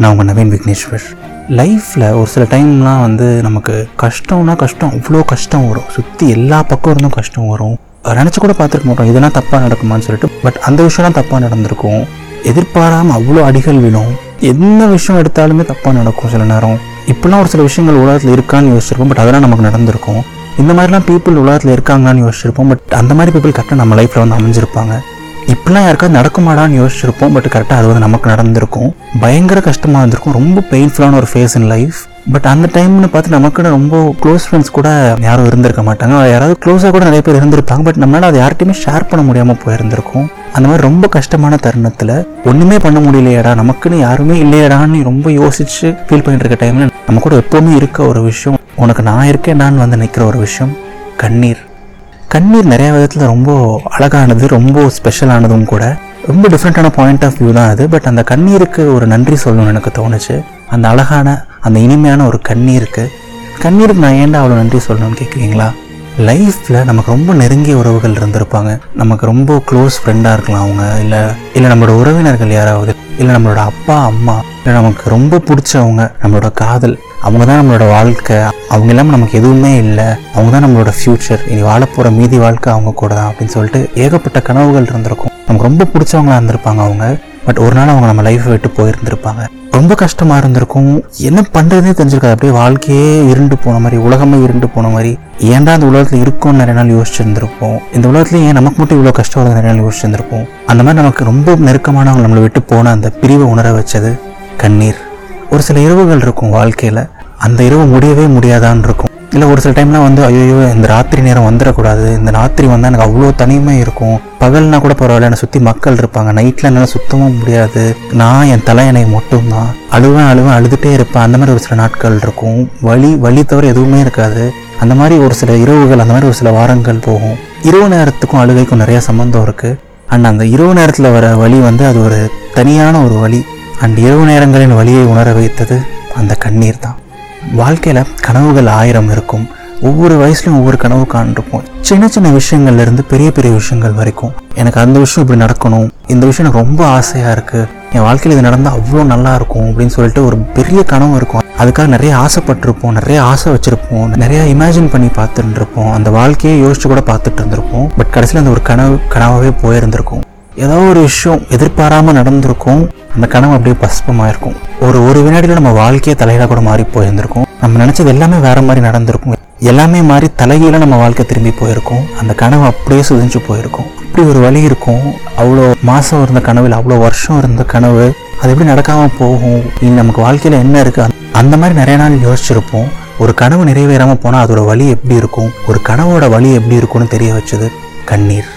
நான் உங்கள் நவீன் விக்னேஸ்வர். லைஃப்பில் ஒரு சில டைம்லாம் வந்து நமக்கு கஷ்டம்னா கஷ்டம் அவ்வளோ கஷ்டம் வரும். சுற்றி எல்லா பக்கம் இருந்தும் கஷ்டம் வரும். நினச்சி கூட பார்த்துருக்க மாட்டோம் இதெல்லாம் தப்பாக நடக்குமான்னு சொல்லிட்டு. பட் அந்த விஷயம்லாம் தப்பாக நடந்திருக்கும். எதிர்பாராமல் அவ்வளோ அடிகள் விழும். எந்த விஷயம் எடுத்தாலுமே தப்பாக நடக்கும் சில நேரம். இப்போலாம் ஒரு சில விஷயங்கள் உலகத்தில் இருக்கான்னு யோசிச்சிருப்போம் பட் அதெல்லாம் நமக்கு நடந்திருக்கும். இந்த மாதிரிலாம் பீப்புள் உலகத்தில் இருக்காங்களான்னு யோசிச்சிருப்போம் பட் அந்த மாதிரி பீப்புள் கரெக்டாக நம்ம லைஃப்பில் வந்து அமைஞ்சிருப்பாங்க. இப்படிலாம் யாருக்காவது நடக்குமாடான்னு யோசிச்சிருப்போம் பட் கரெக்டாக அது வந்து நமக்கு நடந்திருக்கும். பயங்கர கஷ்டமாக இருந்திருக்கும். ரொம்ப பெயின்ஃபுல்லான ஒரு ஃபேஸ் இன் லைஃப் பட் அந்த டைம்னு பார்த்து நமக்குன்னு ரொம்ப க்ளோஸ் ஃப்ரெண்ட்ஸ் கூட யாரும் இருந்திருக்க மாட்டாங்க. யாராவது க்ளோஸாக கூட நிறைய பேர் இருந்திருப்பாங்க பட் நம்மளால அதை யார்கிட்டையுமே ஷேர் பண்ண முடியாமல் போயிருந்திருக்கும். அந்த மாதிரி ரொம்ப கஷ்டமான தருணத்தில் ஒன்றுமே பண்ண முடியலையேடா நமக்குன்னு யாருமே இல்லையடான்னு ரொம்ப யோசிச்சு ஃபீல் பண்ணிட்டு இருக்க டைமில் நம்ம கூட எப்போவுமே இருக்க ஒரு விஷயம் உனக்கு நான் இருக்கேன் நான் வந்து நிற்கிற ஒரு விஷயம் கண்ணீர். கண்ணீர் நிறைய விதத்தில் ரொம்ப அழகானது ரொம்ப ஸ்பெஷலானதும் கூட. ரொம்ப டிஃப்ரெண்ட்டான பாயிண்ட் ஆஃப் வியூ தான் அது. பட் அந்த கண்ணீருக்கு ஒரு நன்றி சொல்லணும்னு எனக்கு தோணுச்சு. அந்த அழகான அந்த இனிமையான ஒரு கண்ணீருக்கு. கண்ணீருக்கு நான் ஏன்டா அவ்வளோ நன்றி சொல்லணும்னு கேட்குறீங்களா லைஃப்பில் நமக்கு ரொம்ப நெருங்கிய உறவுகள் இருந்திருப்பாங்க. நமக்கு ரொம்ப க்ளோஸ் ஃப்ரெண்டாக இருக்கலாம் அவங்க. இல்லை இல்லை நம்மளோட உறவினர்கள் யாராவது. இல்லை நம்மளோட அப்பா அம்மா. இல்லை நமக்கு ரொம்ப பிடிச்சவங்க. நம்மளோட காதல். அவங்க தான் நம்மளோட வாழ்க்கை. அவங்க இல்லாமல் நமக்கு எதுவுமே இல்லை. அவங்க தான் நம்மளோட ஃப்யூச்சர் இனி வாழப்போகிற மீதி வாழ்க்கை அவங்க கூட தான் அப்படின்னு சொல்லிட்டு ஏகப்பட்ட கனவுகள் இருந்திருக்கும். நமக்கு ரொம்ப பிடிச்சவங்களா இருந்திருப்பாங்க அவங்க. பட் ஒரு நாள் அவங்க நம்ம லைஃப்பை விட்டு போயிருந்திருப்பாங்க. ரொம்ப கஷ்டமாக இருந்திருக்கும். என்ன பண்ணுறதே தெரிஞ்சிருக்காது. அப்படியே வாழ்க்கையே இருண்டு போன மாதிரி உலகமே இருண்டு போன மாதிரி. ஏன்டா அந்த உலகத்தில் இருக்கும்னு நிறைய நாள் யோசிச்சிருந்திருப்போம். இந்த உலகத்துல ஏன் நமக்கு மட்டும் இவ்வளோ கஷ்டம் வருது நிறைய நாள் யோசிச்சிருந்திருப்போம். அந்த மாதிரி நமக்கு ரொம்ப நெருக்கமானவங்க நம்மளை விட்டு போன அந்த பிரிவை உணர வச்சது கண்ணீர். ஒரு சில இரவுகள் இருக்கும் வாழ்க்கையில். அந்த இரவு முடியவே முடியாதான்னு இருக்கும். இல்லை ஒரு சில டைம்லாம் வந்து ஐயோ இந்த ராத்திரி நேரம் வந்துடக்கூடாது. இந்த ராத்திரி வந்தால் எனக்கு அவ்வளோ தனிமை இருக்கும். பகல்னா கூட பரவாயில்ல என்னை சுற்றி மக்கள் இருப்பாங்க. நைட்டில் என்னால் சுத்தமாக முடியாது. நான் என் தலையணை மட்டும்தான். அழுவேன் அழுவேன் அழுதுகிட்டே இருப்பேன். அந்த மாதிரி ஒரு சில நாட்கள் இருக்கும். வழி வழி தவிர எதுவுமே இருக்காது. அந்த மாதிரி ஒரு சில இரவுகள் அந்த மாதிரி ஒரு சில வாரங்கள் போகும். இரவு நேரத்துக்கும் அழுகைக்கும் நிறையா சம்மந்தம் இருக்குது அண்ட் அந்த இரவு நேரத்தில் வர வழி வந்து அது ஒரு தனியான ஒரு வழி அண்ட் இரவு நேரங்களின் வழியை உணர வைத்தது அந்த கண்ணீர் தான் வாழ்க்கையில் கனவுகள் ஆயிரம் இருக்கும். ஒவ்வொரு வயசுலையும் ஒவ்வொரு கனவு காண்டிருப்போம் சின்ன சின்ன விஷயங்கள்ல இருந்து பெரிய பெரிய விஷயங்கள் வரைக்கும் எனக்கு அந்த விஷயம் இப்படி நடக்கணும் இந்த விஷயம் எனக்கு ரொம்ப ஆசையாக இருக்குது என் வாழ்க்கையில் இது நடந்தால் அவ்வளோ நல்லா இருக்கும் அப்படின்னு சொல்லிட்டு ஒரு பெரிய கனவு இருக்கும். அதுக்காக நிறைய ஆசைப்பட்டிருப்போம் நிறைய ஆசை வச்சுருப்போம் நிறைய இமேஜின் பண்ணி பார்த்துட்டு இருப்போம் அந்த வாழ்க்கையை யோசிச்சு கூட பார்த்துட்டு இருந்திருப்போம். பட் கடைசியில் அந்த ஒரு கனவு கனவாகவே போயிருந்திருக்கும். ஏதோ ஒரு விஷயம் எதிர்பாராமல் நடந்திருக்கும். அந்த கனவு அப்படியே பஸ்பமாயிருக்கும். ஒரு ஒரு வினாடியில் நம்ம வாழ்க்கையே தலையில கூட மாறி போயிருந்திருக்கும். நம்ம நினச்சது எல்லாமே வேற மாதிரி நடந்திருக்கும். எல்லாமே மாறி தலைகீழ நம்ம வாழ்க்கை திரும்பி போயிருக்கோம். அந்த கனவு அப்படியே சுதிஞ்சு போயிருக்கும். இப்படி ஒரு வழி இருக்கும். அவ்வளோ மாதம் இருந்த கனவில் அவ்வளோ வருஷம் இருந்த கனவு அது எப்படி நடக்காமல் போகும்? இனி நமக்கு வாழ்க்கையில் என்ன இருக்குது அந்த மாதிரி நிறைய நாள் யோசிச்சிருப்போம். ஒரு கனவு நிறைவேறாமல் போனால் அதோட வழி எப்படி இருக்கும்? ஒரு கனவோட வழி எப்படி இருக்கும்னு தெரிய வச்சது கண்ணீர்.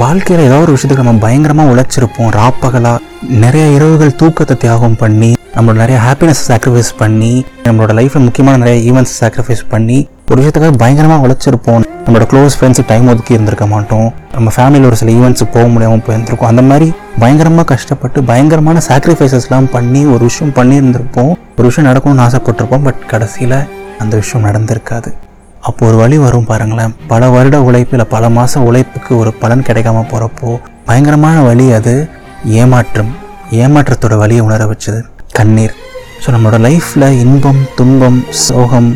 வாழ்க்கையில் ஏதோ ஒரு விஷயத்துக்கு நம்ம பயங்கரமாக உழைச்சிருப்போம். ராப்பகலாக நிறைய இரவுகள் தூக்கத்தை தியாகம் பண்ணி நம்மளோட நிறைய ஹாப்பினஸ் சாக்ரிஃபைஸ் பண்ணி நம்மளோட லைஃப்பில் முக்கியமான நிறைய ஈவெண்ட்ஸ் சாக்ரிஃபைஸ் பண்ணி ஒரு விஷயத்துக்காக பயங்கரமாக உழைச்சிருப்போம். நம்மளோட க்ளோஸ் ஃப்ரெண்ட்ஸுக்கு டைம் ஒதுக்கி இருந்திருக்க மாட்டோம். நம்ம ஃபேமிலியில் ஒரு சில ஈவெண்ட்ஸுக்கு போக முடியாமல் போயிருந்திருக்கோம். அந்த மாதிரி பயங்கரமாக கஷ்டப்பட்டு பயங்கரமான சாக்ரிஃபைசஸ்லாம் பண்ணி ஒரு விஷயம் பண்ணியிருந்திருப்போம். ஒரு விஷயம் நடக்கணும்னு ஆசைப்பட்டிருப்போம். பட் கடைசியில் அந்த விஷயம் நடந்திருக்காது. அப்போ ஒரு வழி வரும் பாருங்களேன். பல வருட உழைப்பில் பல மாத உழைப்புக்கு ஒரு பலன் கிடைக்காம போகிறப்போ பயங்கரமான வழி அது ஏமாற்றம். ஏமாற்றத்தோட வழியை உணர வச்சது. கண்ணீர். ஸோ நம்மளோட லைஃப்பில் இன்பம் துன்பம் சோகம்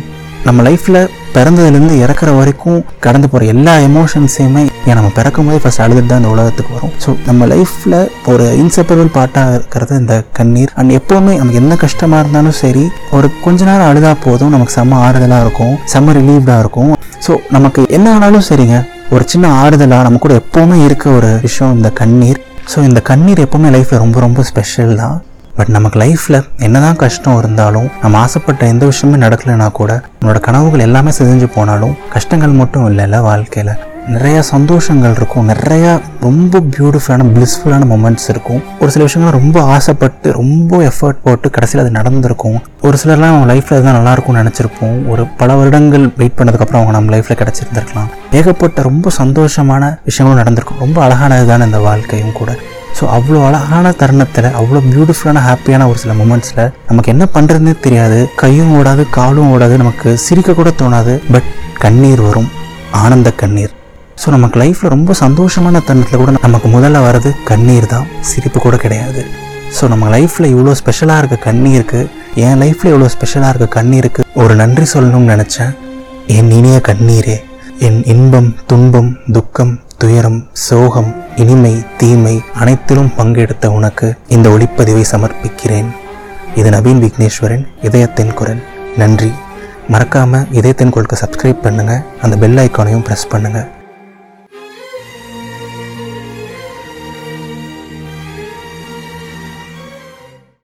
நம்ம லைஃப்பில் பிறந்ததுலேருந்து இறக்குற வரைக்கும் கடந்து போகிற எல்லா எமோஷன்ஸையுமே ஏன் நம்ம பிறக்கும் போதே ஃபஸ்ட் அழுதுட்டு தான் இந்த உலகத்துக்கு வரும்? ஸோ நம்ம லைஃப்பில் ஒரு இன்செப்பரபிள் பார்ட்டாக இருக்கிறது இந்த கண்ணீர். அண்ட் எப்போவுமே நமக்கு என்ன கஷ்டமாக இருந்தாலும் சரி ஒரு கொஞ்ச நேரம் அழுதா போதும் நமக்கு செம்ம ஆறுதலாக இருக்கும் செம்ம ரிலீவ்டாக இருக்கும். ஸோ நமக்கு என்ன ஆனாலும் சரிங்க ஒரு சின்ன ஆறுதலாக நம்ம கூட எப்போவுமே இருக்க ஒரு விஷயம் இந்த கண்ணீர். ஸோ இந்த கண்ணீர் எப்போவுமே லைஃப்பில் ரொம்ப ரொம்ப ஸ்பெஷல் தான். பட் நமக்கு லைஃப்பில் என்னதான் கஷ்டம் இருந்தாலும் நம்ம ஆசைப்பட்ட எந்த விஷயமே நடக்கலைன்னா கூட நம்மளோட கனவுகள் எல்லாமே சிதைஞ்சு போனாலும் கஷ்டங்கள் மட்டும் இல்லைல்ல வாழ்க்கையில். நிறையா சந்தோஷங்கள் இருக்கும். நிறையா ரொம்ப பியூட்டிஃபுல்லான பிளிஸ்ஃபுல்லான மூமெண்ட்ஸ் இருக்கும். ஒரு சில விஷயங்கள் ரொம்ப ஆசைப்பட்டு ரொம்ப எஃபர்ட் போட்டு கடைசியில் அது நடந்திருக்கும். ஒரு சிலர்லாம் அவங்க லைஃப்பில் அதுதான் நல்லா இருக்கும்னு நினச்சிருப்போம். ஒரு பல வருடங்கள் வெயிட் பண்ணதுக்கப்புறம் அவங்க நம்ம லைஃப்பில் கிடச்சிருந்துருக்கலாம். ஏகப்பட்ட ரொம்ப சந்தோஷமான விஷயங்களும் நடந்திருக்கும். ரொம்ப அழகானது தான் இந்த வாழ்க்கையும் கூட. ஸோ அவ்வளோ அழகான தருணத்தில் அவ்வளோ பியூட்டிஃபுல்லான ஹாப்பியான ஒரு சில மூமெண்ட்ஸில் நமக்கு என்ன பண்ணுறதுனே தெரியாது. கையும் ஓடாது காலும் ஓடாது நமக்கு சிரிக்க கூட தோணாது பட் கண்ணீர் வரும். ஆனந்த கண்ணீர். ஸோ நமக்கு லைஃப்பில் ரொம்ப சந்தோஷமான தருணத்தில் கூட நமக்கு முதல்ல வர்றது கண்ணீர் தான். சிரிப்பு கூட கிடையாது. ஸோ நம்ம லைஃப்பில் இவ்வளோ ஸ்பெஷலாக இருக்க கண்ணீருக்கு என் லைஃப்பில் இவ்வளோ ஸ்பெஷலாக இருக்க கண்ணீருக்கு ஒரு நன்றி சொல்லணும்னு நினச்சேன். என் இனிய கண்ணீரே என் இன்பம் துன்பம் துக்கம் துயரம் சோகம் இனிமை தீமை அனைத்திலும் பங்கெடுத்த உனக்கு இந்த ஒளிப்பதிவை சமர்ப்பிக்கிறேன். இது நவீன் விக்னேஸ்வரன் இதயத்தின் குரல். நன்றி. மறக்காமல் இதயத்தின் குரலுக்கு சப்ஸ்கிரைப் பண்ணுங்கள் அந்த பெல் ஐக்கானையும் ப்ரெஸ் பண்ணுங்கள்